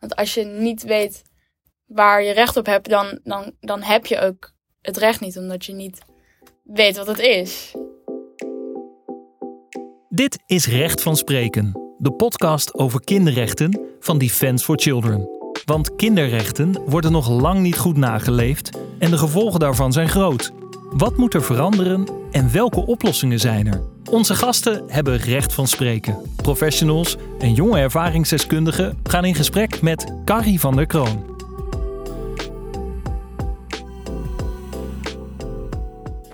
Want als je niet weet waar je recht op hebt, dan, dan, dan heb je ook het recht niet, omdat je niet weet wat het is. Dit is Recht van Spreken, de podcast over kinderrechten van Defense for Children. Want kinderrechten worden nog lang niet goed nageleefd en de gevolgen daarvan zijn groot. Wat moet er veranderen en welke oplossingen zijn er? Onze gasten hebben recht van spreken. Professionals en jonge ervaringsdeskundigen gaan in gesprek met Carrie van der Kroon.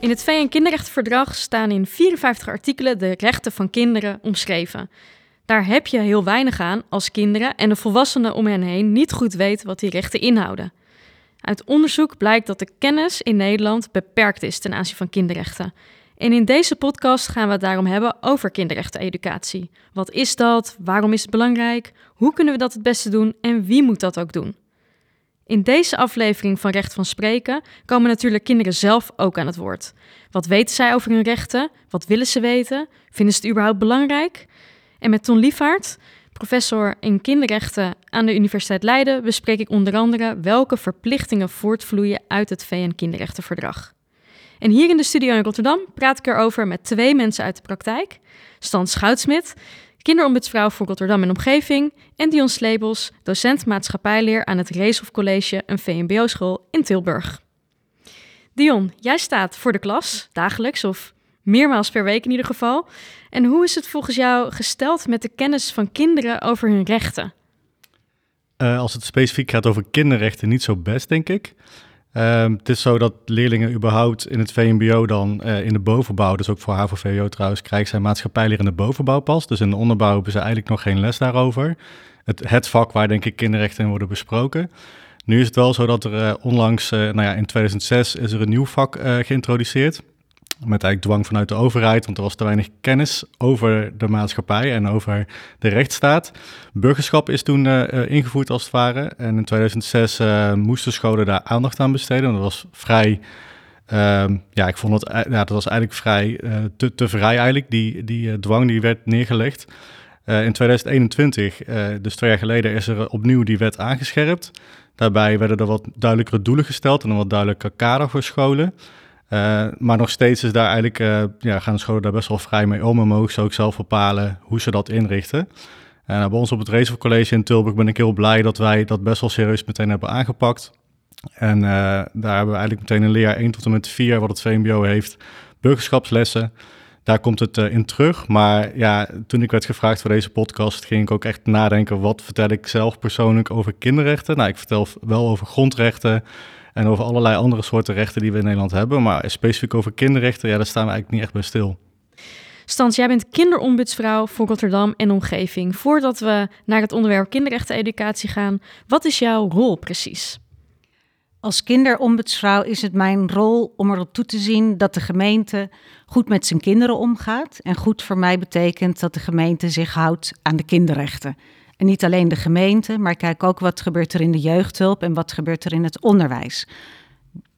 In het VN Kinderrechtenverdrag staan in 54 artikelen de rechten van kinderen omschreven. Daar heb je heel weinig aan als kinderen en de volwassenen om hen heen niet goed weten wat die rechten inhouden. Uit onderzoek blijkt dat de kennis in Nederland beperkt is ten aanzien van kinderrechten. En in deze podcast gaan we het daarom hebben over kinderrechteneducatie. Wat is dat? Waarom is het belangrijk? Hoe kunnen we dat het beste doen? En wie moet dat ook doen? In deze aflevering van Recht van Spreken komen natuurlijk kinderen zelf ook aan het woord. Wat weten zij over hun rechten? Wat willen ze weten? Vinden ze het überhaupt belangrijk? En met Ton Liefvaart, professor in kinderrechten aan de Universiteit Leiden, bespreek ik onder andere welke verplichtingen voortvloeien uit het VN-kinderrechtenverdrag. En hier in de studio in Rotterdam praat ik erover met twee mensen uit de praktijk. Stan Schoutsmit, kinderombudsvrouw voor Rotterdam en omgeving. En Dion Slebels, docent maatschappijleer aan het Reeshof College, een VMBO-school in Tilburg. Dion, jij staat voor de klas, dagelijks of meermaals per week in ieder geval. En hoe is het volgens jou gesteld met de kennis van kinderen over hun rechten? Uh, als het specifiek gaat over kinderrechten, niet zo best, denk ik. Uh, het is zo dat leerlingen überhaupt in het VMBO dan uh, in de bovenbouw, dus ook voor HAVO-VWO trouwens, krijgen zij maatschappijleer in de bovenbouw pas. Dus in de onderbouw hebben ze eigenlijk nog geen les daarover. Het, het vak waar denk ik kinderrechten in worden besproken. Nu is het wel zo dat er uh, onlangs, nou ja, in 2006 is er een nieuw vak geïntroduceerd. Met eigenlijk dwang vanuit de overheid, want er was te weinig kennis over de maatschappij en over de rechtsstaat. Burgerschap is toen uh, ingevoerd als het ware. En in 2006 uh, moesten scholen daar aandacht aan besteden. Dat was vrij, ehm, ja, ik vond het, ja, dat was eigenlijk vrij, te, te vrij eigenlijk. Die, die dwang die werd neergelegd. in 2021, dus twee jaar geleden, is er opnieuw die wet aangescherpt. Daarbij werden er wat duidelijkere doelen gesteld en een wat duidelijker kader voor scholen. Uh, maar nog steeds is daar eigenlijk, uh, ja, gaan de scholen daar best wel vrij mee om en mogen ze ook zelf bepalen hoe ze dat inrichten. En uh, bij ons op het Racer College in Tilburg ben ik heel blij dat wij dat best wel serieus meteen hebben aangepakt. En daar hebben we eigenlijk meteen een leerjaar 1 tot en met 4, wat het VMBO heeft, burgerschapslessen. Daar komt het in terug. Maar ja, toen ik werd gevraagd voor deze podcast, ging ik ook echt nadenken: wat vertel ik zelf persoonlijk over kinderrechten? Nou, ik vertel wel over grondrechten, en over allerlei andere soorten rechten die we in Nederland hebben. Maar specifiek over kinderrechten, ja, daar staan we eigenlijk niet echt bij stil. Stans, jij bent kinderombudsvrouw voor Rotterdam en omgeving. Voordat we naar het onderwerp kinderrechteneducatie gaan, wat is jouw rol precies? Als kinderombudsvrouw is het mijn rol om erop toe te zien dat de gemeente goed met zijn kinderen omgaat. En goed voor mij betekent dat de gemeente zich houdt aan de kinderrechten. En niet alleen de gemeente, maar kijk ook wat gebeurt er in de jeugdhulp en wat gebeurt er in het onderwijs.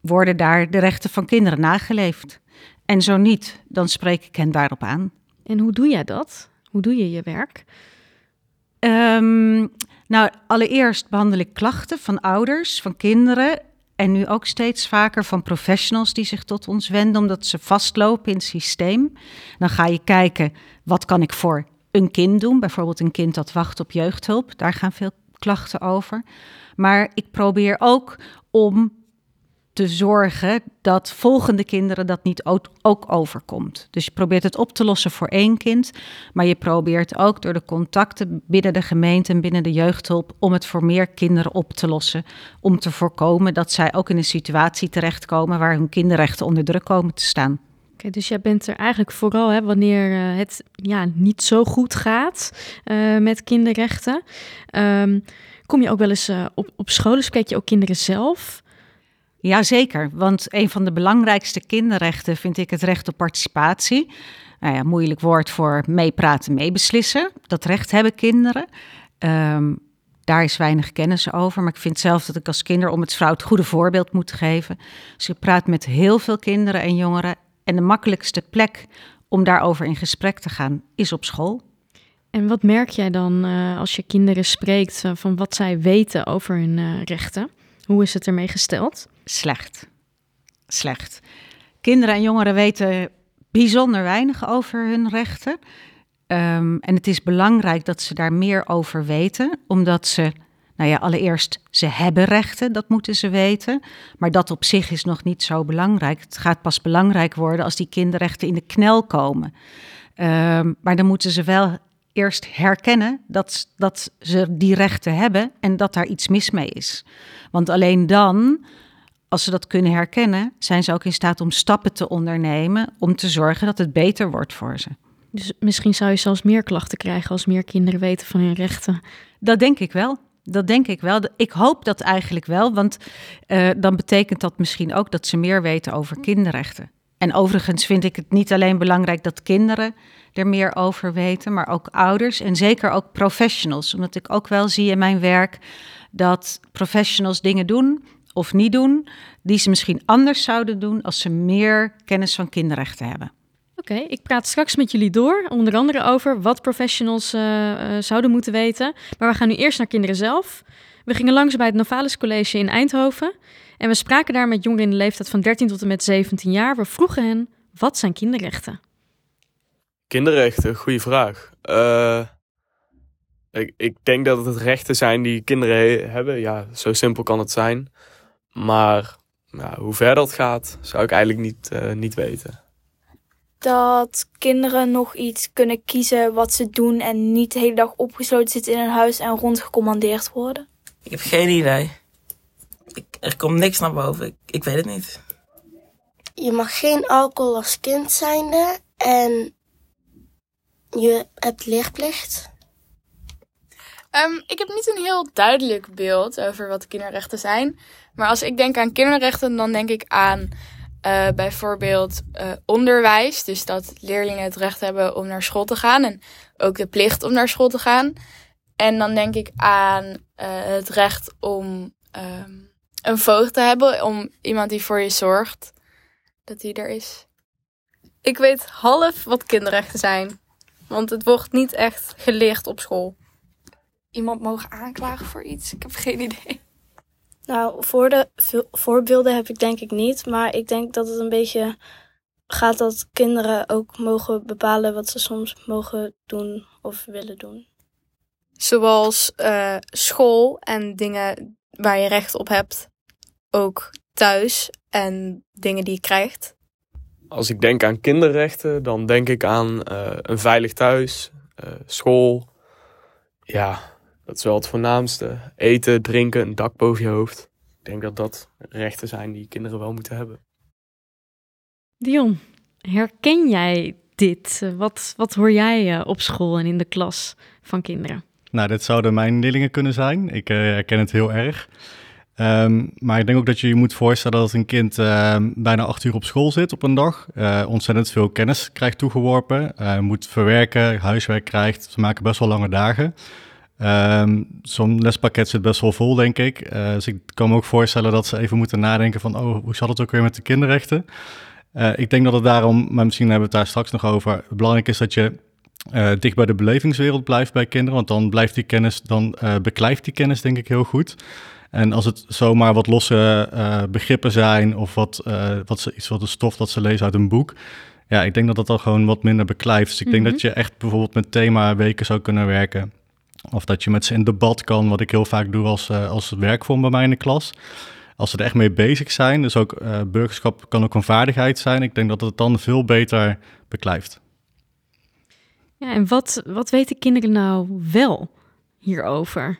Worden daar de rechten van kinderen nageleefd? En zo niet, dan spreek ik hen daarop aan. En hoe doe jij dat? Hoe doe je je werk? Um, nou, allereerst behandel ik klachten van ouders, van kinderen en nu ook steeds vaker van professionals die zich tot ons wenden omdat ze vastlopen in het systeem. Dan ga je kijken, wat kan ik voor een kind doen. Bijvoorbeeld een kind dat wacht op jeugdhulp. Daar gaan veel klachten over. Maar ik probeer ook om te zorgen dat volgende kinderen dat niet ook overkomt. Dus je probeert het op te lossen voor één kind, maar je probeert ook door de contacten binnen de gemeente en binnen de jeugdhulp om het voor meer kinderen op te lossen, om te voorkomen dat zij ook in een situatie terechtkomen waar hun kinderrechten onder druk komen te staan. Dus jij bent er eigenlijk vooral hè, wanneer uh, het ja, niet zo goed gaat uh, met kinderrechten. Um, kom je ook wel eens uh, op, op scholen, spreek je ook kinderen zelf? Jazeker, want een van de belangrijkste kinderrechten vind ik het recht op participatie. Nou ja, moeilijk woord voor meepraten, meebeslissen. Dat recht hebben kinderen. Um, daar is weinig kennis over. Maar ik vind zelf dat ik als kinderombudsvrouw het goede voorbeeld moet geven. Dus je praat met heel veel kinderen en jongeren en de makkelijkste plek om daarover in gesprek te gaan is op school. En wat merk jij dan uh, als je kinderen spreekt uh, van wat zij weten over hun uh, rechten? Hoe is het ermee gesteld? Slecht. Slecht. Kinderen en jongeren weten bijzonder weinig over hun rechten. Um, en het is belangrijk dat ze daar meer over weten, omdat ze, nou ja, allereerst, ze hebben rechten, dat moeten ze weten. Maar dat op zich is nog niet zo belangrijk. Het gaat pas belangrijk worden als die kinderrechten in de knel komen. Um, maar dan moeten ze wel eerst herkennen dat, dat ze die rechten hebben en dat daar iets mis mee is. Want alleen dan, als ze dat kunnen herkennen, zijn ze ook in staat om stappen te ondernemen om te zorgen dat het beter wordt voor ze. Dus misschien zou je zelfs meer klachten krijgen als meer kinderen weten van hun rechten. Dat denk ik wel. Dat denk ik wel. Ik hoop dat eigenlijk wel, want uh, dan betekent dat misschien ook dat ze meer weten over kinderrechten. En overigens vind ik het niet alleen belangrijk dat kinderen er meer over weten, maar ook ouders en zeker ook professionals. Omdat ik ook wel zie in mijn werk dat professionals dingen doen of niet doen, die ze misschien anders zouden doen als ze meer kennis van kinderrechten hebben. Oké, ik praat straks met jullie door, onder andere over wat professionals uh, uh, zouden moeten weten. Maar we gaan nu eerst naar kinderen zelf. We gingen langs bij het Novalis College in Eindhoven en we spraken daar met jongeren in de leeftijd van 13 tot en met 17 jaar. We vroegen hen, wat zijn kinderrechten? Kinderrechten, goede vraag. Uh, ik, ik, denk dat het rechten zijn die kinderen he hebben. Ja, zo simpel kan het zijn. Maar nou, hoe ver dat gaat, zou ik eigenlijk niet, niet weten. Dat kinderen nog iets kunnen kiezen wat ze doen en niet de hele dag opgesloten zitten in een huis en rondgecommandeerd worden. Ik heb geen idee. Ik, er komt niks naar boven. Ik, ik weet het niet. Je mag geen alcohol als kind zijnde en je hebt lichtplicht. Um, ik heb niet een heel duidelijk beeld over wat kinderrechten zijn. Maar als ik denk aan kinderrechten, dan denk ik aan uh, bijvoorbeeld uh, onderwijs. Dus dat leerlingen het recht hebben om naar school te gaan. En ook de plicht om naar school te gaan. En dan denk ik aan uh, het recht om um, een voogd te hebben. Om iemand die voor je zorgt, dat die er is. Ik weet half wat kinderrechten zijn. Want het wordt niet echt geleerd op school. Iemand mogen aanklagen voor iets? Ik heb geen idee. Nou, voor de voorbeelden heb ik denk ik niet. Maar ik denk dat het een beetje gaat dat kinderen ook mogen bepalen wat ze soms mogen doen of willen doen. Zoals uh, school en dingen waar je recht op hebt. Ook thuis en dingen die je krijgt. Als ik denk aan kinderrechten, dan denk ik aan uh, een veilig thuis, uh, school. Ja, dat is wel het voornaamste. Eten, drinken, een dak boven je hoofd. Ik denk dat dat rechten zijn die kinderen wel moeten hebben. Dion, herken jij dit? Wat, wat hoor jij op school en in de klas van kinderen? Nou, dit zouden mijn leerlingen kunnen zijn. Ik uh, herken het heel erg. Um, maar ik denk ook dat je je moet voorstellen dat een kind uh, bijna acht uur op school zit op een dag. Uh, ontzettend veel kennis krijgt toegeworpen. Uh, moet verwerken, huiswerk krijgt. Ze maken best wel lange dagen. Um, Zo'n lespakket zit best wel vol, denk ik. dus ik kan me ook voorstellen dat ze even moeten nadenken van... oh, hoe zat het ook weer met de kinderrechten? ik denk dat het daarom, maar misschien hebben we het daar straks nog over... belangrijk is dat je dicht bij de belevingswereld blijft bij kinderen. Want dan blijft die kennis, dan beklijft die kennis denk ik heel goed... En als het zomaar wat losse uh, begrippen zijn of wat, uh, wat ze, iets wat de stof dat ze lezen uit een boek, ja, ik denk dat dat dan gewoon wat minder beklijft. Dus ik denk Mhm. dat je echt bijvoorbeeld met themaweken zou kunnen werken. Of dat je met ze in debat kan, wat ik heel vaak doe als, uh, als werkvorm bij mij in de klas. Als ze er echt mee bezig zijn, dus ook uh, burgerschap kan ook een vaardigheid zijn. Ik denk dat het dan veel beter beklijft. Ja, en wat, wat weten kinderen nou wel hierover?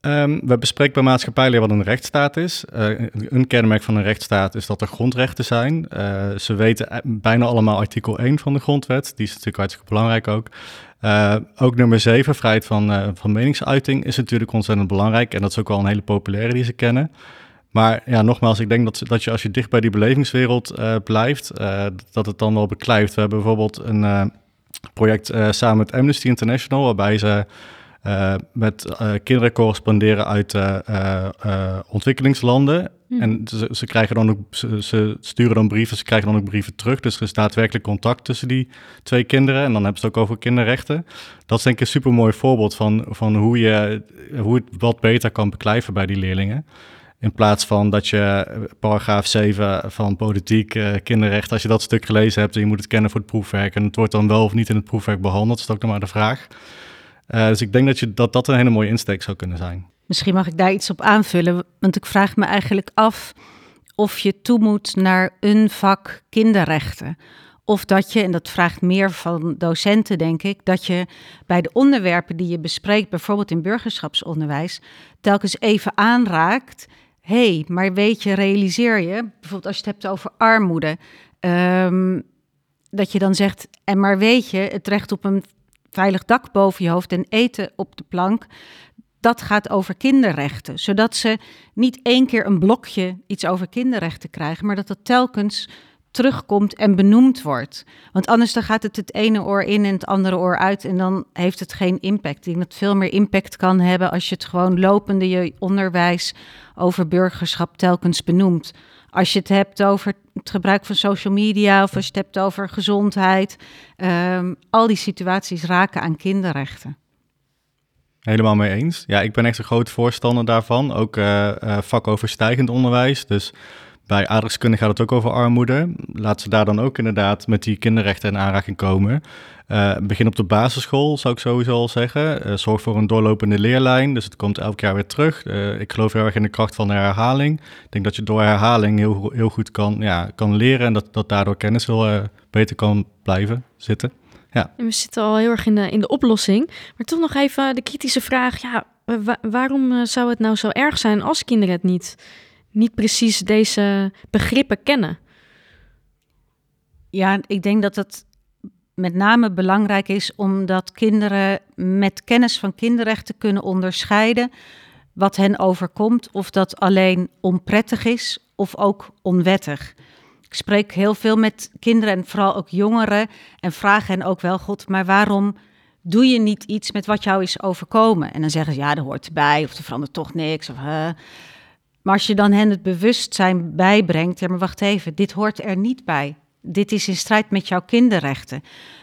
Um, we bespreken bij maatschappijleer wat een rechtsstaat is. Uh, een kenmerk van een rechtsstaat is dat er grondrechten zijn. Uh, ze weten bijna allemaal artikel 1 van de grondwet. Die is natuurlijk hartstikke belangrijk ook. Uh, ook nummer 7, vrijheid van, van meningsuiting, is natuurlijk ontzettend belangrijk. En dat is ook wel een hele populaire die ze kennen. Maar ja, nogmaals, ik denk dat, dat je als je dicht bij die belevingswereld blijft, dat het dan wel beklijft. We hebben bijvoorbeeld een project samen met Amnesty International, waarbij ze... met kinderen corresponderen uit ontwikkelingslanden. Mhm. En ze, ze, krijgen dan ook, ze, sturen dan brieven, ze krijgen dan ook brieven terug. Dus er is daadwerkelijk contact tussen die twee kinderen. En dan hebben ze het ook over kinderrechten. Dat is denk ik een super mooi voorbeeld van, van hoe je hoe het wat beter kan beklijven bij die leerlingen. In plaats van dat je paragraaf 7 van politiek, uh, kinderrecht, als je dat stuk gelezen hebt en je moet het kennen voor het proefwerk en het wordt dan wel of niet in het proefwerk behandeld, is ook nog maar de vraag. Uh, dus ik denk dat, je, dat dat een hele mooie insteek zou kunnen zijn. Misschien mag ik daar iets op aanvullen, want ik vraag me eigenlijk af of je toe moet naar een vak kinderrechten. Of dat je, en dat vraagt meer van docenten, denk ik, dat je bij de onderwerpen die je bespreekt, bijvoorbeeld in burgerschapsonderwijs, telkens even aanraakt. Hé, hey, maar weet je, realiseer je, bijvoorbeeld als je het hebt over armoede, um, dat je dan zegt, en maar weet je, het recht op een veilig dak boven je hoofd en eten op de plank, dat gaat over kinderrechten. Zodat ze niet één keer een blokje iets over kinderrechten krijgen, maar dat dat telkens terugkomt en benoemd wordt. Want anders dan gaat het het ene oor in en het andere oor uit en dan heeft het geen impact. Ik denk dat het veel meer impact kan hebben als je het gewoon lopende je onderwijs over burgerschap telkens benoemt. Als je het hebt over het gebruik van social media of als je het hebt over gezondheid. Um, al die situaties raken aan kinderrechten. Helemaal mee eens. Ja, ik ben echt een groot voorstander daarvan. Ook uh, vakoverstijgend onderwijs. Dus bij aardrijkskunde gaat het ook over armoede. Laat ze daar dan ook inderdaad met die kinderrechten in aanraking komen. Uh, begin op de basisschool, zou ik sowieso al zeggen. Zorg voor een doorlopende leerlijn, dus het komt elk jaar weer terug. Ik geloof heel erg in de kracht van herhaling. Ik denk dat je door herhaling heel, heel goed kan, ja, kan leren en dat, dat daardoor kennis veel beter kan blijven zitten. Ja. En we zitten al heel erg in de, in de oplossing. Maar toch nog even de kritische vraag. Ja, wa waarom zou het nou zo erg zijn als kinderen het niet, niet precies deze begrippen kennen? Ja, ik denk dat het met name belangrijk is omdat kinderen met kennis van kinderrechten kunnen onderscheiden wat hen overkomt, of dat alleen onprettig is of ook onwettig. Spreek heel veel met kinderen en vooral ook jongeren en vraag hen ook wel, God, maar waarom doe je niet iets met wat jou is overkomen? En dan zeggen ze, ja, dat hoort erbij, of er verandert toch niks. Of. Maar als je dan hen het bewustzijn bijbrengt, ja, maar wacht even, dit hoort er niet bij dit is in strijd met jouw kinderrechten.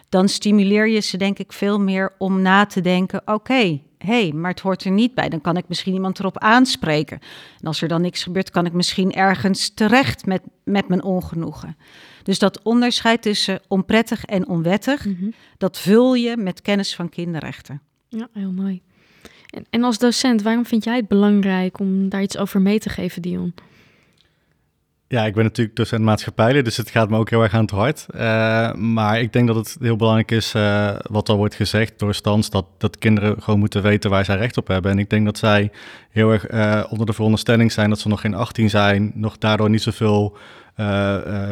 Dan stimuleer je ze denk ik veel meer om na te denken: oké, hey, maar het hoort er niet bij. Dan kan ik misschien iemand erop aanspreken. En als er dan niks gebeurt, kan ik misschien ergens terecht met, met mijn ongenoegen. Dus dat onderscheid tussen onprettig en onwettig, Mhm. dat vul je met kennis van kinderrechten. Ja, heel mooi. En, en als docent, waarom vind jij het belangrijk om daar iets over mee te geven, Dion? Ja, ik ben natuurlijk docent maatschappijleer, dus het gaat me ook heel erg aan het hart. Uh, maar ik denk dat het heel belangrijk is, uh, wat al wordt gezegd door Stans, dat, dat kinderen gewoon moeten weten waar zij recht op hebben. En ik denk dat zij heel erg uh, onder de veronderstelling zijn dat ze nog geen 18 zijn, nog daardoor niet zoveel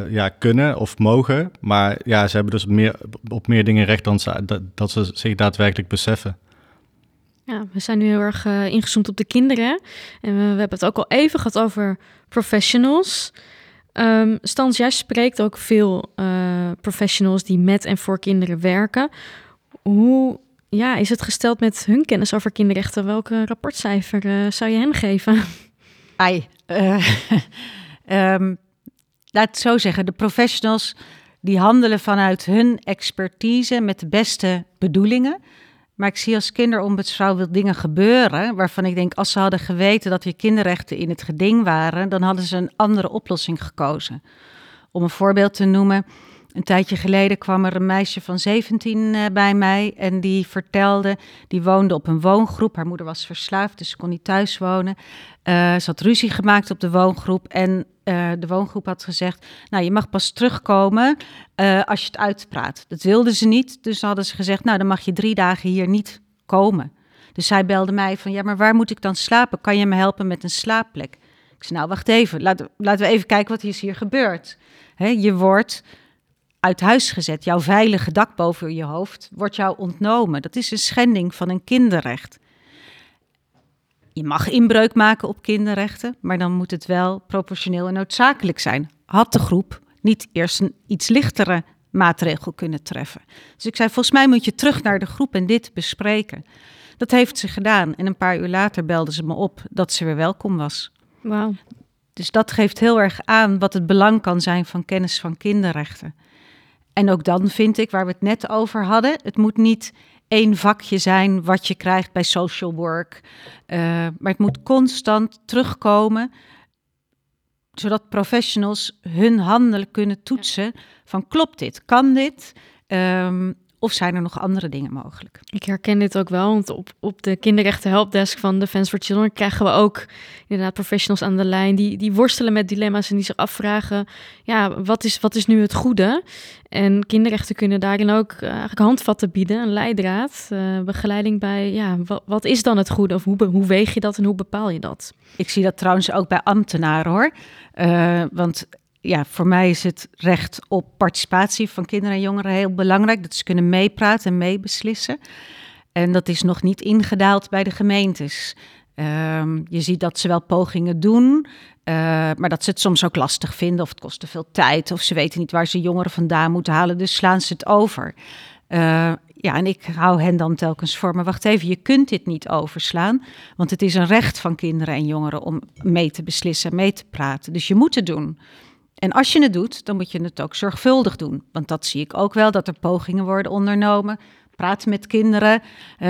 ja, kunnen of mogen. Maar ja, ze hebben dus meer, op meer dingen recht dan dat ze zich daadwerkelijk beseffen. Ja, we zijn nu heel erg uh, ingezoomd op de kinderen. En we, hebben het ook al even gehad over professionals. Um, Stans, jij spreekt ook veel uh, professionals die met en voor kinderen werken. Hoe ja, is het gesteld met hun kennis over kinderrechten? Welke rapportcijfer uh, zou je hen geven? Ai, um, laat het zo zeggen. De professionals die handelen vanuit hun expertise met de beste bedoelingen. Maar ik zie als kinderombudsvrouw wil dingen gebeuren waarvan ik denk, als ze hadden geweten dat weer kinderrechten in het geding waren, dan hadden ze een andere oplossing gekozen. Om een voorbeeld te noemen, een tijdje geleden kwam er een meisje van 17 uh, bij mij en die vertelde, die woonde op een woongroep. Haar moeder was verslaafd, dus ze kon niet thuis wonen. Uh, ze had ruzie gemaakt op de woongroep en uh, de woongroep had gezegd, nou je mag pas terugkomen als je het uitpraat. Dat wilden ze niet, dus hadden ze gezegd, nou dan mag je drie dagen hier niet komen. Dus zij belde mij van, ja maar waar moet ik dan slapen? Kan je me helpen met een slaapplek? Ik zei, nou wacht even, laten, we even kijken wat hier gebeurt. He, je wordt uit huis gezet, jouw veilige dak boven je hoofd wordt jou ontnomen. Dat is een schending van een kinderrecht. Je mag inbreuk maken op kinderrechten, maar dan moet het wel proportioneel en noodzakelijk zijn. Had de groep niet eerst een iets lichtere maatregel kunnen treffen? Dus ik zei, volgens mij moet je terug naar de groep en dit bespreken. Dat heeft ze gedaan. En een paar uur later belde ze me op dat ze weer welkom was. Wauw. Dus dat geeft heel erg aan wat het belang kan zijn van kennis van kinderrechten. En ook dan vind ik, waar we het net over hadden, het moet niet één vakje zijn wat je krijgt bij social work. Uh, maar het moet constant terugkomen, zodat professionals hun handelen kunnen toetsen van klopt dit, kan dit? Um, of zijn er nog andere dingen mogelijk? Ik herken dit ook wel, want op, op de kinderrechten helpdesk van Defense for Children krijgen we ook inderdaad professionals aan de lijn die, die worstelen met dilemma's en die zich afvragen, ja, wat is, wat is nu het goede? En kinderrechten kunnen daarin ook uh, eigenlijk handvatten bieden, een leidraad, uh, begeleiding bij, ja, wat, wat, is dan het goede? Of hoe, hoe weeg je dat en hoe bepaal je dat? Ik zie dat trouwens ook bij ambtenaren hoor. Uh, want ja, voor mij is het recht op participatie van kinderen en jongeren heel belangrijk. Dat ze kunnen meepraten en meebeslissen. En dat is nog niet ingedaald bij de gemeentes. Um, je ziet dat ze wel pogingen doen, uh, maar dat ze het soms ook lastig vinden of het kost te veel tijd of ze weten niet waar ze jongeren vandaan moeten halen, dus slaan ze het over. Uh, ja, en ik hou hen dan telkens voor, maar wacht even, je kunt dit niet overslaan, want het is een recht van kinderen en jongeren om mee te beslissen, mee te praten. Dus je moet het doen. En als je het doet, dan moet je het ook zorgvuldig doen. Want dat zie ik ook wel, dat er pogingen worden ondernomen. Praten met kinderen, uh,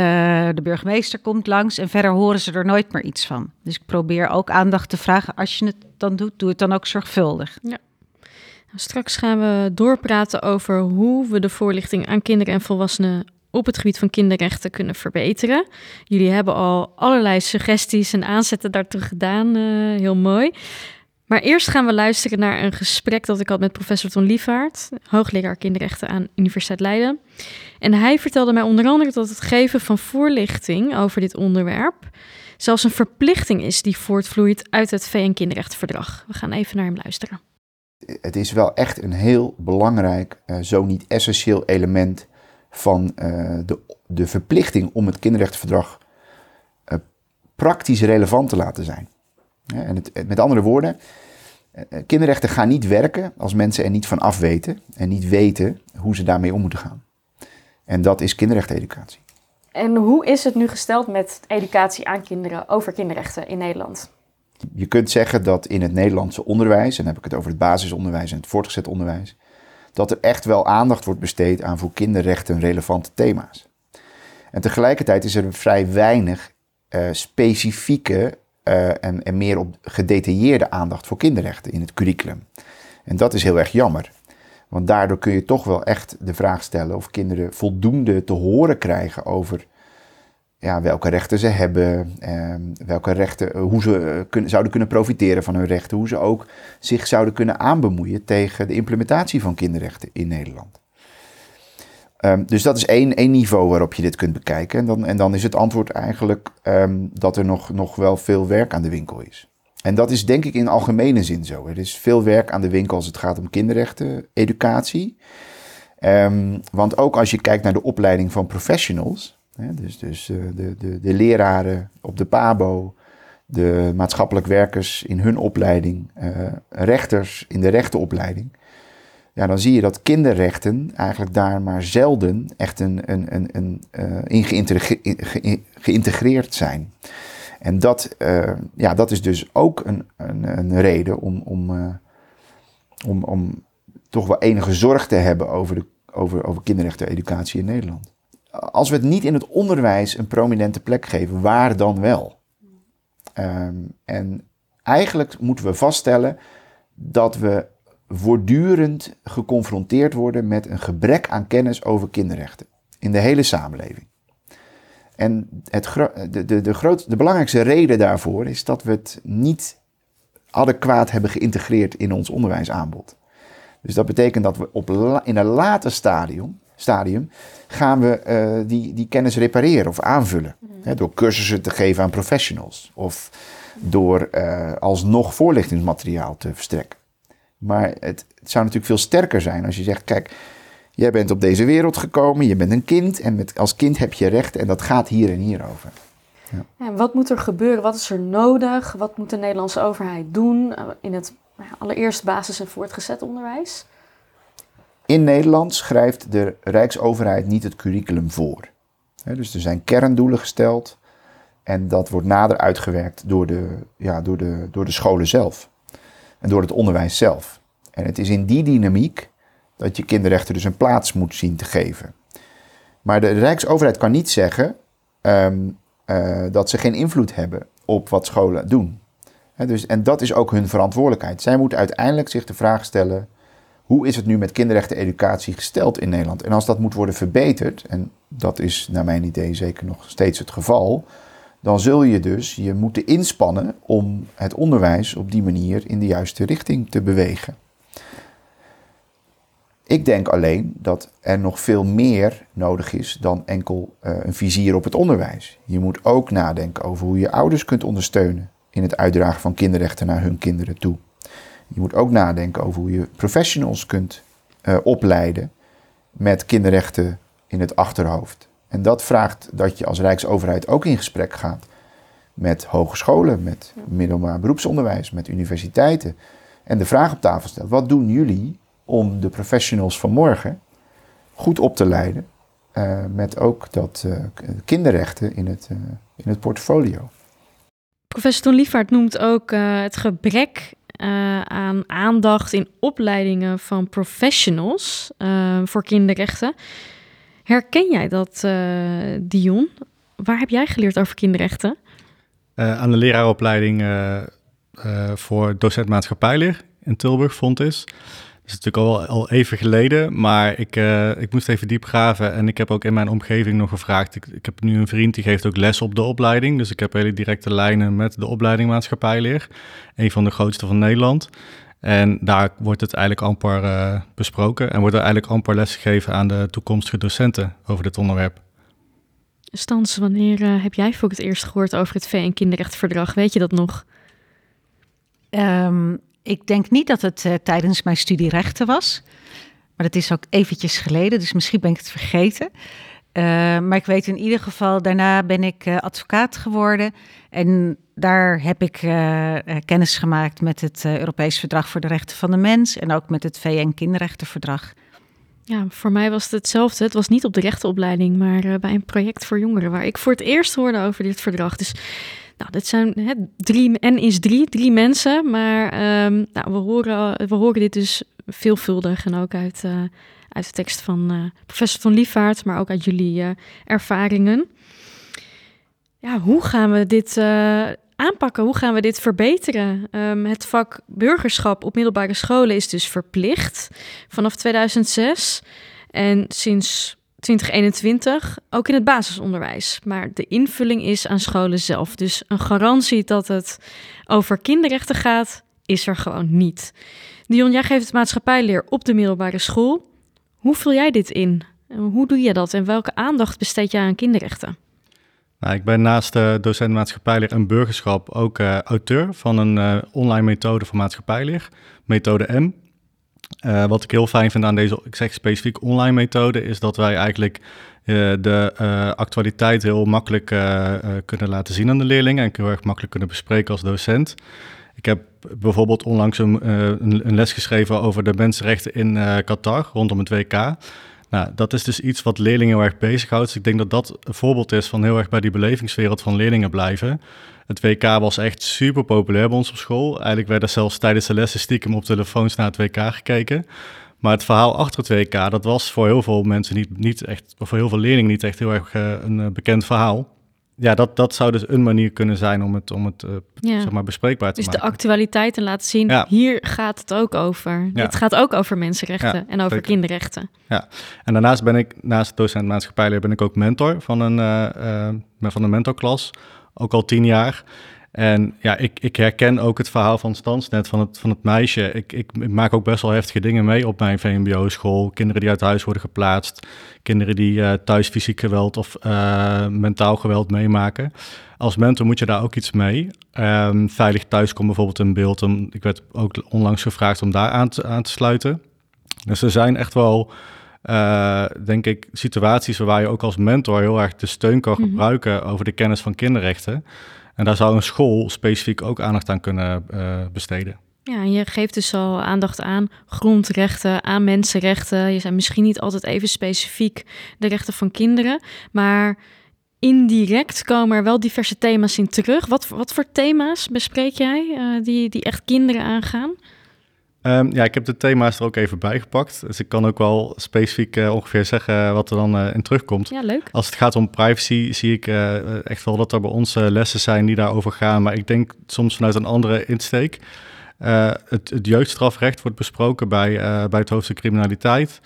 de burgemeester komt langs en verder horen ze er nooit meer iets van. Dus ik probeer ook aandacht te vragen. Als je het dan doet, doe het dan ook zorgvuldig. Ja. Nou, straks gaan we doorpraten over hoe we de voorlichting aan kinderen en volwassenen op het gebied van kinderrechten kunnen verbeteren. Jullie hebben al allerlei suggesties en aanzetten daartoe gedaan. Uh, heel mooi. Maar eerst gaan we luisteren naar een gesprek dat ik had met professor Ton Lievaart, hoogleraar kinderrechten aan Universiteit Leiden. En hij vertelde mij onder andere dat het geven van voorlichting over dit onderwerp zelfs een verplichting is die voortvloeit uit het VN-kinderrechtenverdrag. We gaan even naar hem luisteren. Het is wel echt een heel belangrijk, uh, zo niet essentieel element van uh, de, de verplichting om het kinderrechtenverdrag uh, praktisch relevant te laten zijn. En het, met andere woorden, eh, eh, kinderrechten gaan niet werken als mensen er niet van af weten en niet weten hoe ze daarmee om moeten gaan. En dat is kinderrechteneducatie. En hoe is het nu gesteld met educatie aan kinderen over kinderrechten in Nederland? Je kunt zeggen dat in het Nederlandse onderwijs, en dan heb ik het over het basisonderwijs en het voortgezet onderwijs, dat er echt wel aandacht wordt besteed aan voor kinderrechten relevante thema's. En tegelijkertijd is er vrij weinig uh, specifieke uh, en, meer op gedetailleerde aandacht voor kinderrechten in het curriculum. En dat is heel erg jammer. Want daardoor kun je toch wel echt de vraag stellen of kinderen voldoende te horen krijgen over ja, welke rechten ze hebben, eh, welke rechten, hoe ze uh, kun, zouden kunnen profiteren van hun rechten, hoe ze ook zich zouden kunnen aanbemoeien tegen de implementatie van kinderrechten in Nederland. Um, dus dat is één, één niveau waarop je dit kunt bekijken. En dan, en dan is het antwoord eigenlijk um, dat er nog, nog wel veel werk aan de winkel is. En dat is denk ik in algemene zin zo. Er is veel werk aan de winkel als het gaat om kinderrechten, educatie. Um, want ook als je kijkt naar de opleiding van professionals, hè, dus, dus uh, de, de, de leraren op de PABO, de maatschappelijk werkers in hun opleiding, uh, rechters in de rechtenopleiding ja, dan zie je dat kinderrechten eigenlijk daar maar zelden echt een, een, een, een, uh, in geïntegreerd zijn. En dat, uh, ja, dat is dus ook een, een, een reden om, om, uh, om, om toch wel enige zorg te hebben over, de, over, over kinderrechteneducatie in Nederland. Als we het niet in het onderwijs een prominente plek geven, waar dan wel? Um, en eigenlijk moeten we vaststellen dat we voortdurend geconfronteerd worden met een gebrek aan kennis over kinderrechten in de hele samenleving. En het, de, de, de, groot, de belangrijkste reden daarvoor is dat we het niet adequaat hebben geïntegreerd in ons onderwijsaanbod. Dus dat betekent dat we op in een later stadium, stadium gaan we uh, die, die kennis repareren of aanvullen. Mm. Hè, door cursussen te geven aan professionals of door uh, alsnog voorlichtingsmateriaal te verstrekken. Maar het, het, zou natuurlijk veel sterker zijn als je zegt: kijk, jij bent op deze wereld gekomen, je bent een kind en met, als kind heb je rechten en dat gaat hier en hier over. Ja. En wat moet er gebeuren? Wat is er nodig? Wat moet de Nederlandse overheid doen eh, in het nou allereerst basis- en voortgezet onderwijs? In Nederland schrijft de Rijksoverheid niet het curriculum voor. dus er zijn kerndoelen gesteld en dat wordt nader uitgewerkt door de, ja, door, de, door de scholen zelf en door het onderwijs zelf. En het is in die dynamiek dat je kinderrechten dus een plaats moet zien te geven. Maar de Rijksoverheid kan niet zeggen ehm, eh, dat ze geen invloed hebben op wat scholen doen. dus, en dat is ook hun verantwoordelijkheid. Zij moeten uiteindelijk zich de vraag stellen: hoe is het nu met kinderrechten-educatie gesteld in Nederland? En als dat moet worden verbeterd, en dat is naar mijn idee zeker nog steeds het geval, dan zul je dus je moeten inspannen om het onderwijs op die manier in de juiste richting te bewegen. Ik denk alleen dat er nog veel meer nodig is dan enkel uh, een vizier op het onderwijs. Je moet ook nadenken over hoe je ouders kunt ondersteunen in het uitdragen van kinderrechten naar hun kinderen toe. Je moet ook nadenken over hoe je professionals kunt uh, opleiden met kinderrechten in het achterhoofd. En dat vraagt dat je als Rijksoverheid ook in gesprek gaat met hogescholen, met middelbaar beroepsonderwijs, met universiteiten. En de vraag op tafel stelt: wat doen jullie om de professionals van morgen goed op te leiden? Uh, met ook dat uh, kinderrechten in het, uh, in het portfolio. Professor Liefvaart noemt ook het gebrek aan aandacht in opleidingen van professionals voor kinderrechten. Herken jij dat, Dion? Waar heb jij geleerd over kinderrechten? aan de leraaropleiding voor docent maatschappijleer in Tilburg, Fontis is natuurlijk al, al even geleden, maar ik, ik moest even diep graven. En ik heb ook in mijn omgeving nog gevraagd. Ik, ik heb nu een vriend die geeft ook les op de opleiding. Dus ik heb hele directe lijnen met de opleiding maatschappijleer. Een van de grootste van Nederland. En daar wordt het eigenlijk amper uh, besproken. En wordt er eigenlijk amper les gegeven aan de toekomstige docenten over dit onderwerp. Stans, wanneer uh, heb jij voor het eerst gehoord over het VN-kinderrechtverdrag? Weet je dat nog? Um, ik denk niet dat het uh, tijdens mijn studie rechten was. Maar dat is ook eventjes geleden, dus misschien ben ik het vergeten. Uh, maar ik weet in ieder geval, daarna ben ik uh, advocaat geworden. En daar heb ik kennis gemaakt met het Europees Verdrag voor de Rechten van de Mens. En ook met het VN-Kinderrechtenverdrag. Ja, voor mij was het hetzelfde. Het was niet op de rechtenopleiding, maar bij een project voor jongeren. Waar ik voor het eerst hoorde over dit verdrag. Dus nou, dit zijn hè, drie, N is drie, drie mensen, maar um, nou, we, horen, we horen dit dus veelvuldig en ook uit, uit de tekst van uh, professor Van Liefvaart, maar ook uit jullie uh, ervaringen. Ja, hoe gaan we dit aanpakken? Hoe gaan we dit verbeteren? Um, het vak burgerschap op middelbare scholen is dus verplicht vanaf 2006. En sinds 2021 ook in het basisonderwijs. Maar de invulling is aan scholen zelf. Dus een garantie dat het over kinderrechten gaat, is er gewoon niet. Dion, jij geeft maatschappijleer op de middelbare school. Hoe vul jij dit in? Hoe doe je dat en welke aandacht besteed jij aan kinderrechten? Nou, ik ben naast de docent maatschappijleer en burgerschap ook uh, auteur van een uh, online methode voor maatschappijleer, methode M. Uh, wat ik heel fijn vind aan deze, ik zeg specifiek online methode, is dat wij eigenlijk uh, de uh, actualiteit heel makkelijk kunnen laten zien aan de leerlingen en heel erg makkelijk kunnen bespreken als docent. Ik heb bijvoorbeeld onlangs een, een, een les geschreven over de mensenrechten in Qatar rondom het WK. Nou, dat is dus iets wat leerlingen heel erg bezighoudt. Dus ik denk dat dat een voorbeeld is van heel erg bij die belevingswereld van leerlingen blijven. Het WK was echt super populair bij ons op school. Eigenlijk werden zelfs tijdens de lessen stiekem op telefoons naar het WK gekeken. Maar het verhaal achter het WK, dat was voor heel veel mensen niet, niet echt, of voor heel veel leerlingen niet echt heel erg uh, een bekend verhaal. Ja, dat, dat zou dus een manier kunnen zijn om het, om het uh, ja. zeg maar bespreekbaar te dus maken. Dus de actualiteit en laten zien, ja. hier gaat het ook over. Ja. Het gaat ook over mensenrechten en over zeker. kinderrechten. Ja, en daarnaast ben ik, naast docent maatschappijleer, ben ik ook mentor van een, van een mentorklas ook al tien jaar. En ja, ik, ik herken ook het verhaal van Stans net, van het, van het meisje. Ik, ik, ik maak ook best wel heftige dingen mee op mijn VMBO-school. Kinderen die uit huis worden geplaatst. Kinderen die uh, thuis fysiek geweld of uh, mentaal geweld meemaken. Als mentor moet je daar ook iets mee. Um, veilig thuis komt bijvoorbeeld in beeld. En ik werd ook onlangs gevraagd om daar aan te, aan te sluiten. Dus er zijn echt wel... Uh, denk ik, situaties waar je ook als mentor heel erg de steun kan gebruiken mm -hmm. over de kennis van kinderrechten. En daar zou een school specifiek ook aandacht aan kunnen uh, besteden. Ja, je geeft dus al aandacht aan grondrechten, aan mensenrechten. Je zijn misschien niet altijd even specifiek de rechten van kinderen, maar indirect komen er wel diverse thema's in terug. Wat, wat voor thema's bespreek jij uh, die, die echt kinderen aangaan? Um, ja, ik heb de thema's er ook even bij gepakt. Dus ik kan ook wel specifiek uh, ongeveer zeggen wat er dan uh, in terugkomt. Ja, leuk. Als het gaat om privacy, zie ik uh, echt wel dat er bij ons lessen zijn die daarover gaan. Maar ik denk soms vanuit een andere insteek. Het, het, jeugdstrafrecht wordt besproken bij, bij het hoofdstuk criminaliteit.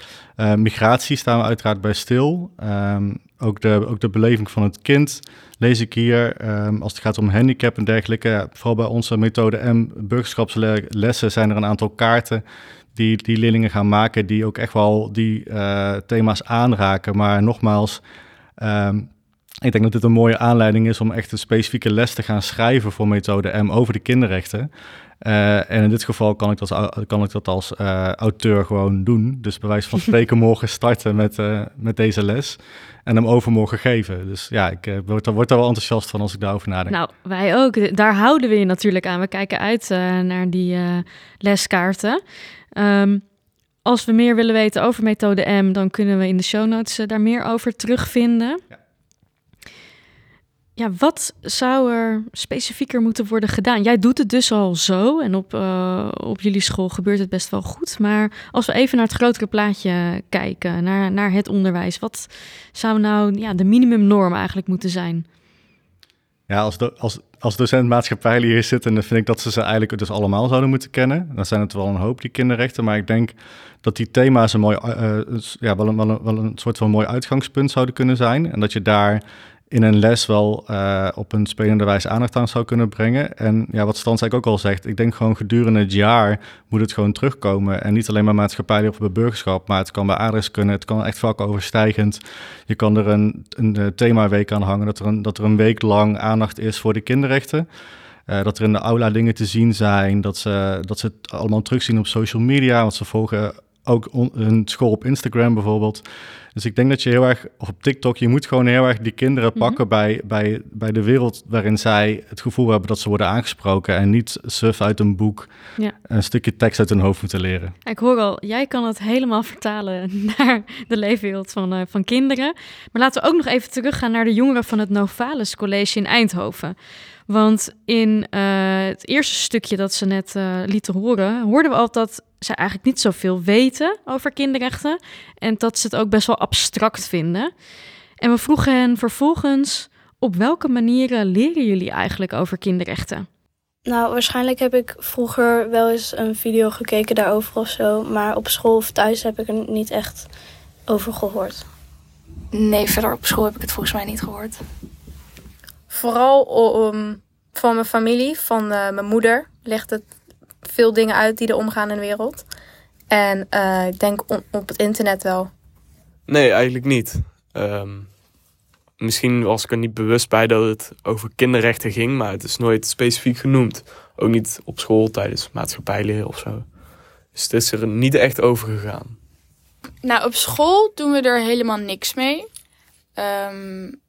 migratie staan we uiteraard bij stil. Um, ook, de, ook de beleving van het kind lees ik hier. Um, als het gaat om handicap en dergelijke. Vooral bij onze methode M burgerschapslessen zijn er een aantal kaarten die, die leerlingen gaan maken. Die ook echt wel die uh, thema's aanraken. Maar nogmaals, um, ik denk dat dit een mooie aanleiding is om echt een specifieke les te gaan schrijven voor methode M over de kinderrechten. Uh, en in dit geval kan ik dat, kan ik dat als uh, auteur gewoon doen. Dus bij wijze van spreken morgen starten met, uh, met deze les. En hem overmorgen geven. Dus ja, ik word, word er wel enthousiast van als ik daarover nadenk. Nou, wij ook. Daar houden we je natuurlijk aan. We kijken uit naar die leskaarten. Um, als we meer willen weten over methode M, dan kunnen we in de show notes daar meer over terugvinden. Ja. Ja, wat zou er specifieker moeten worden gedaan? Jij doet het dus al zo en op, uh, op jullie school gebeurt het best wel goed. Maar als we even naar het grotere plaatje kijken, naar, naar het onderwijs, wat zou nou ja, de minimumnorm eigenlijk moeten zijn? Ja, als, als, als docent maatschappij hier zitten, dan vind ik dat ze ze eigenlijk dus allemaal zouden moeten kennen. Dan zijn het wel een hoop, die kinderrechten. Maar ik denk dat die thema's een mooi, uh, ja, wel, een, wel, een, wel een soort van mooi uitgangspunt zouden kunnen zijn. En dat je daar in een les wel uh, op een spelende wijze aandacht aan zou kunnen brengen. En ja, wat Stans eigenlijk ook al zegt, ik denk gewoon gedurende het jaar moet het gewoon terugkomen. En niet alleen maar maatschappij of bij burgerschap, maar het kan bij adreskunde, het kan echt vakoverstijgend. Je kan er een, een, een themaweek aan hangen, dat er, een, dat er een week lang aandacht is voor de kinderrechten. Uh, dat er in de aula dingen te zien zijn, dat ze, dat ze het allemaal terugzien op social media, want ze volgen ook on, hun school op Instagram bijvoorbeeld. Dus ik denk dat je heel erg, op TikTok, je moet gewoon heel erg die kinderen mhm. pakken bij, bij, bij de wereld waarin zij het gevoel hebben dat ze worden aangesproken en niet suf uit een boek ja. een stukje tekst uit hun hoofd moeten leren. Ik hoor al, jij kan het helemaal vertalen naar de leefwereld van, uh, van kinderen. Maar laten we ook nog even teruggaan naar de jongeren van het Novalis College in Eindhoven. Want in uh, het eerste stukje dat ze net uh, lieten horen, hoorden we al dat ze eigenlijk niet zoveel weten over kinderrechten. En dat ze het ook best wel abstract vinden. En we vroegen hen vervolgens: op welke manieren leren jullie eigenlijk over kinderrechten? Nou, waarschijnlijk heb ik vroeger wel eens een video gekeken daarover of zo. Maar op school of thuis heb ik er niet echt over gehoord. Nee, verder op school heb ik het volgens mij niet gehoord. Vooral om, van mijn familie, van uh, mijn moeder, legt het veel dingen uit die er omgaan in de wereld. En uh, ik denk op het internet wel. Nee, eigenlijk niet. Um, misschien was ik er niet bewust bij dat het over kinderrechten ging, maar het is nooit specifiek genoemd. Ook niet op school tijdens maatschappijleer of zo. Dus het is er niet echt over gegaan. Nou, op school doen we er helemaal niks mee. Um,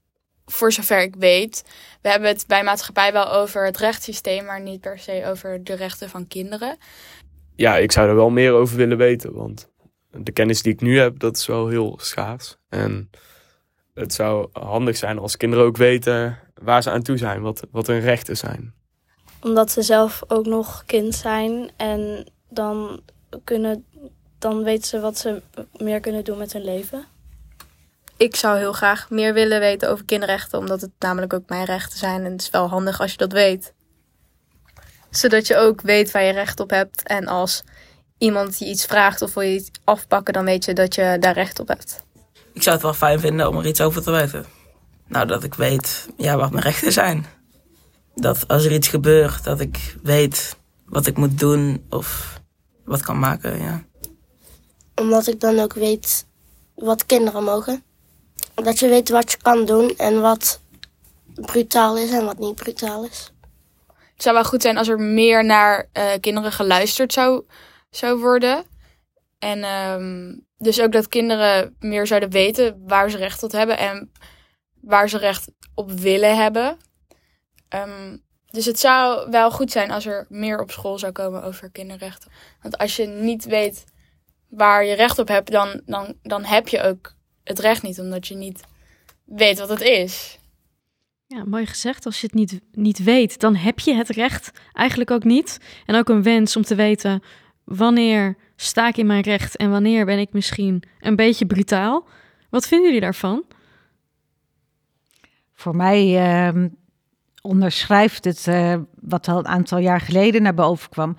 voor zover ik weet. We hebben het bij maatschappij wel over het rechtssysteem, maar niet per se over de rechten van kinderen. Ja, ik zou er wel meer over willen weten, want de kennis die ik nu heb, dat is wel heel schaars. En het zou handig zijn als kinderen ook weten waar ze aan toe zijn, wat, wat hun rechten zijn. Omdat ze zelf ook nog kind zijn en dan, kunnen, dan weten ze wat ze meer kunnen doen met hun leven ik zou heel graag meer willen weten over kinderrechten, omdat het namelijk ook mijn rechten zijn. En het is wel handig als je dat weet. Zodat je ook weet waar je recht op hebt. En als iemand je iets vraagt of wil je iets afpakken, dan weet je dat je daar recht op hebt. Ik zou het wel fijn vinden om er iets over te weten. Nou, dat ik weet ja, wat mijn rechten zijn. Dat als er iets gebeurt, dat ik weet wat ik moet doen of wat kan maken, ja. Omdat ik dan ook weet wat kinderen mogen. Dat je weet wat je kan doen en wat brutaal is en wat niet brutaal is. Het zou wel goed zijn als er meer naar uh, kinderen geluisterd zou, zou worden. En um, dus ook dat kinderen meer zouden weten waar ze recht op hebben en waar ze recht op willen hebben. Um, Dus het zou wel goed zijn als er meer op school zou komen over kinderrechten. Want als je niet weet waar je recht op hebt, dan, dan, dan heb je ook het recht niet, omdat je niet weet wat het is. Ja, mooi gezegd. Als je het niet, niet weet, dan heb je het recht eigenlijk ook niet. En ook een wens om te weten wanneer sta ik in mijn recht en wanneer ben ik misschien een beetje brutaal. Wat vinden jullie daarvan? Voor mij uh, onderschrijft het uh, wat al een aantal jaar geleden naar boven kwam.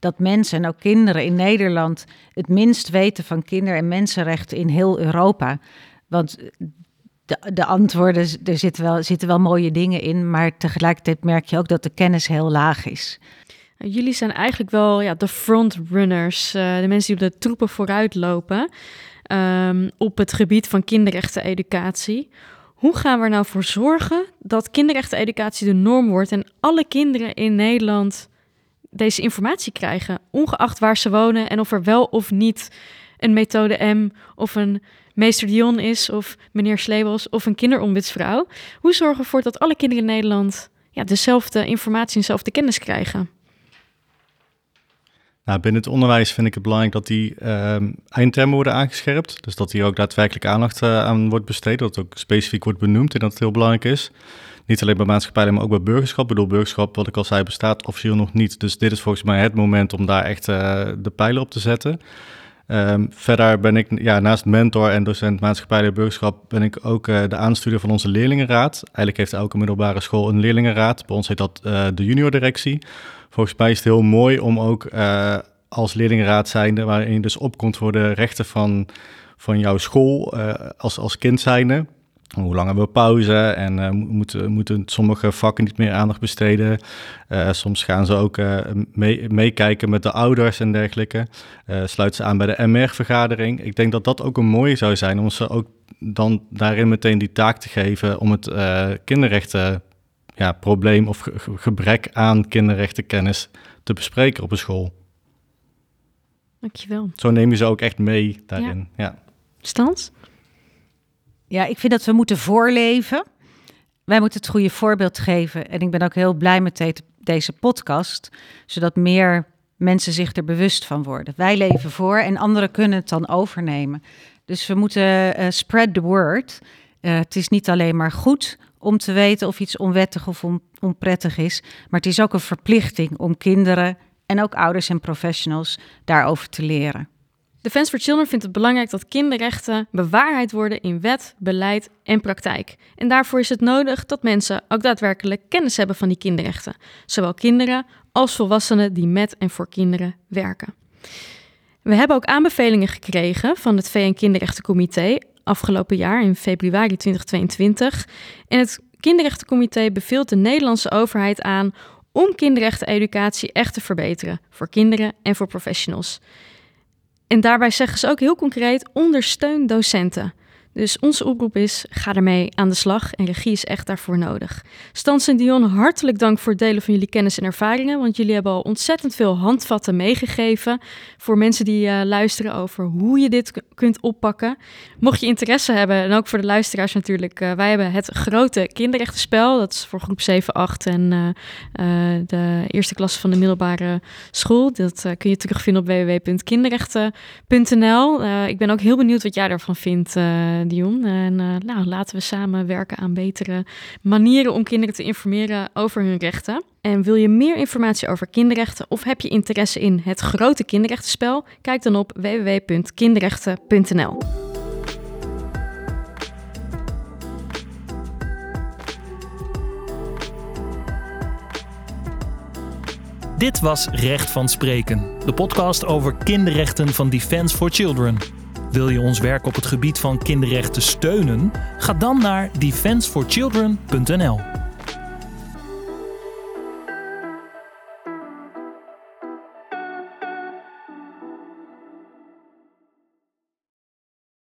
Dat mensen en ook kinderen in Nederland het minst weten van kinder- en mensenrechten in heel Europa. Want de, de antwoorden, er zitten wel, zitten wel mooie dingen in, maar tegelijkertijd merk je ook dat de kennis heel laag is. Jullie zijn eigenlijk wel ja, de frontrunners, uh, de mensen die op de troepen vooruit lopen um, op het gebied van kinderrechten-educatie. Hoe gaan we er nou voor zorgen dat kinderrechten-educatie de norm wordt en alle kinderen in Nederland deze informatie krijgen, ongeacht waar ze wonen en of er wel of niet een methode M of een meester Dion is of meneer Slebels of een kinderombudsvrouw? Hoe zorgen we ervoor dat alle kinderen in Nederland ja, dezelfde informatie en dezelfde kennis krijgen? Nou, binnen het onderwijs vind ik het belangrijk dat die ehm, eindtermen worden aangescherpt. Dus dat hier ook daadwerkelijk aandacht uh, aan wordt besteed. Dat het ook specifiek wordt benoemd en dat het heel belangrijk is. Niet alleen bij maatschappij, maar ook bij burgerschap. Ik bedoel, burgerschap, wat ik al zei, bestaat officieel nog niet. Dus dit is volgens mij het moment om daar echt uh, de pijlen op te zetten. Um, verder ben ik ja, naast mentor en docent maatschappij en burgerschap ben ik ook uh, de aanstuurder van onze leerlingenraad. Eigenlijk heeft elke middelbare school een leerlingenraad. Bij ons heet dat de juniordirectie. Volgens mij is het heel mooi om ook uh, als leerlingenraad zijnde, waarin je dus opkomt voor de rechten van, van jouw school als, als kind zijnde. Hoe lang hebben we pauze en uh, moeten, moeten sommige vakken niet meer aandacht besteden. Soms gaan ze ook meekijken mee met de ouders en dergelijke. sluiten ze aan bij de MR-vergadering. Ik denk dat dat ook een mooie zou zijn om ze ook dan daarin meteen die taak te geven om het kinderrechten ja, probleem of ge gebrek aan kinderrechtenkennis te bespreken op een school. Dankjewel. Zo neem je ze ook echt mee daarin. Ja. ja. Stans? Ja, ik vind dat we moeten voorleven. Wij moeten het goede voorbeeld geven. En ik ben ook heel blij met deze podcast, zodat meer mensen zich er bewust van worden. Wij leven voor en anderen kunnen het dan overnemen. Dus we moeten uh, spread the word. Uh, het is niet alleen maar goed om te weten of iets onwettig of on onprettig is, maar het is ook een verplichting om kinderen en ook ouders en professionals daarover te leren. Defense for Children vindt het belangrijk dat kinderrechten bewaarheid worden in wet, beleid en praktijk. En daarvoor is het nodig dat mensen ook daadwerkelijk kennis hebben van die kinderrechten. Zowel kinderen als volwassenen die met en voor kinderen werken. We hebben ook aanbevelingen gekregen van het VN Kinderrechtencomité afgelopen jaar in februari 2022. En het Kinderrechtencomité beveelt de Nederlandse overheid aan om kinderrechteneducatie echt te verbeteren voor kinderen en voor professionals. En daarbij zeggen ze ook heel concreet: ondersteun docenten. Dus onze oproep is: ga ermee aan de slag en regie is echt daarvoor nodig. Stans en Dion, hartelijk dank voor het delen van jullie kennis en ervaringen, want jullie hebben al ontzettend veel handvatten meegegeven voor mensen die uh, luisteren over hoe je dit kunt oppakken. Mocht je interesse hebben, en ook voor de luisteraars natuurlijk, uh, wij hebben het grote kinderrechtenspel, dat is voor groep 7, 8 en uh, de eerste klasse van de middelbare school. Dat kun je terugvinden op www.kinderrechten.nl. ik ben ook heel benieuwd wat jij daarvan vindt. Dion. En uh, nou, laten we samen werken aan betere manieren om kinderen te informeren over hun rechten. En wil je meer informatie over kinderrechten of heb je interesse in het grote kinderrechtenspel? Kijk dan op www.kinderrechten.nl. Dit was Recht van Spreken, de podcast over kinderrechten van Defense for Children. Wil je ons werk op het gebied van kinderrechten steunen? Ga dan naar defenseforchildren.nl.